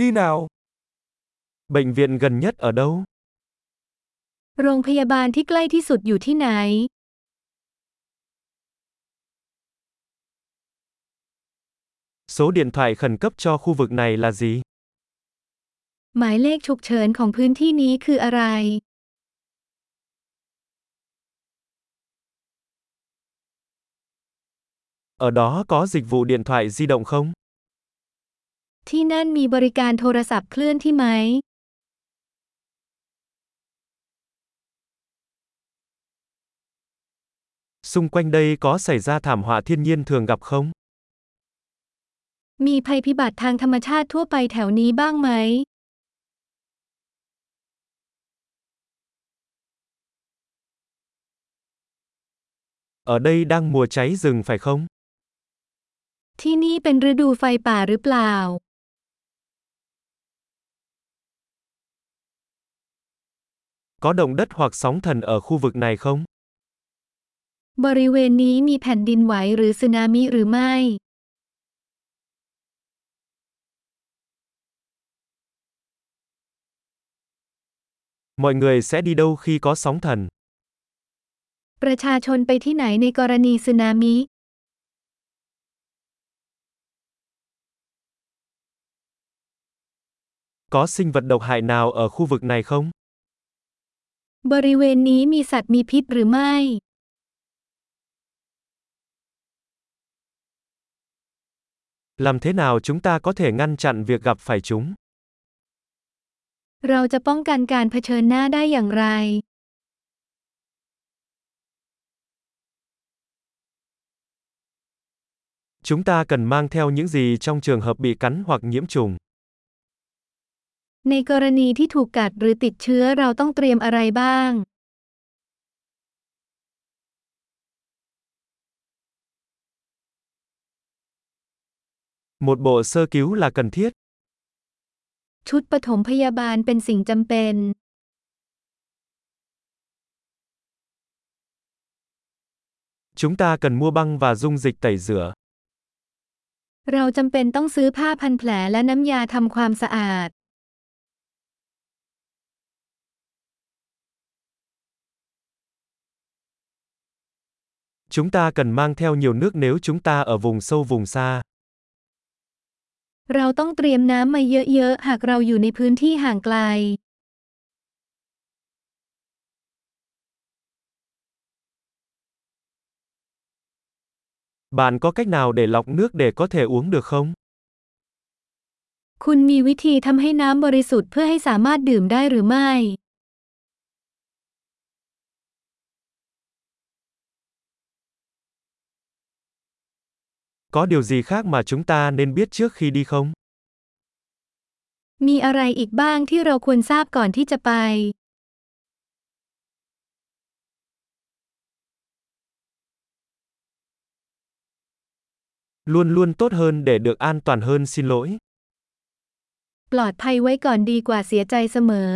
Đi nào. Bệnh viện gần nhất ở đâu? โรงพยาบาลที่ใกล้ที่สุดอยู่ที่ไหน Số điện thoại khẩn cấp cho khu vực này là gì? หมายเลขฉุกเฉินของพื้นที่นี้คืออะไร Ở đó có dịch vụ điện thoại di động không? ที่นั่นมีบริการโทรศัพท์เคลื่อนที่ไหม Xung quanh đây có xảy ra thảm họa thiên nhiên thường gặp không? มีภัยพิบัติทางธรรมชาติทั่วไปแถวนี้บ้างไหม Ở đây đang mùa cháy rừng phải không? ที่นี่เป็นฤดูไฟป่าหรือเปล่า Có động đất hoặc sóng thần ở khu vực này không? บริเวณนี้มีแผ่นดินไหวหรือสึนามิหรือไม่ Mọi người sẽ đi đâu khi có sóng thần? ประชาชนไปที่ไหนในกรณีสึนามิ Có sinh vật độc hại nào ở khu vực này không? บริเวณนี้มีสัตว์มีพิษหรือไม่ Làm thế nào chúng ta có thể ngăn chặn việc gặp phải chúng? เราจะป้องกันการเผชิญหน้าได้อย่างไร Chúng ta cần mang theo những gì trong trường hợp bị cắn hoặc nhiễm trùng? ในกรณีที่ถูกกัดหรือติดเชื้อเราต้องเตรียมอะไรบ้าง Một bộ sơ cứu là cần thiết. ชุดปฐมพยาบาลเป็นสิ่งจำเป็น Chúng ta cần mua băng và dung dịch tẩy rửa. เราจำเป็นต้องซื้อผ้าพันแผลและน้ำยาทำความสะอาด Chúng ta cần mang theo nhiều nước nếu chúng ta ở vùng sâu vùng xa. เราต้องเตรียมน้ำมาเยอะๆ หากเราอยู่ในพื้นที่ห่างไกล Bạn có cách nào để lọc nước để có thể uống được không? คุณมีวิธีทำให้น้ำบริสุทธิ์เพื่อให้สามารถดื่มได้หรือไม่ Có điều gì khác mà chúng ta nên biết trước khi đi không? มีอะไรอีกบ้างที่เราควรทราบก่อนที่จะไป Luôn luôn tốt hơn để được an toàn hơn xin lỗi. ปลอดภัยไว้ก่อนดีกว่าเสียใจเสมอ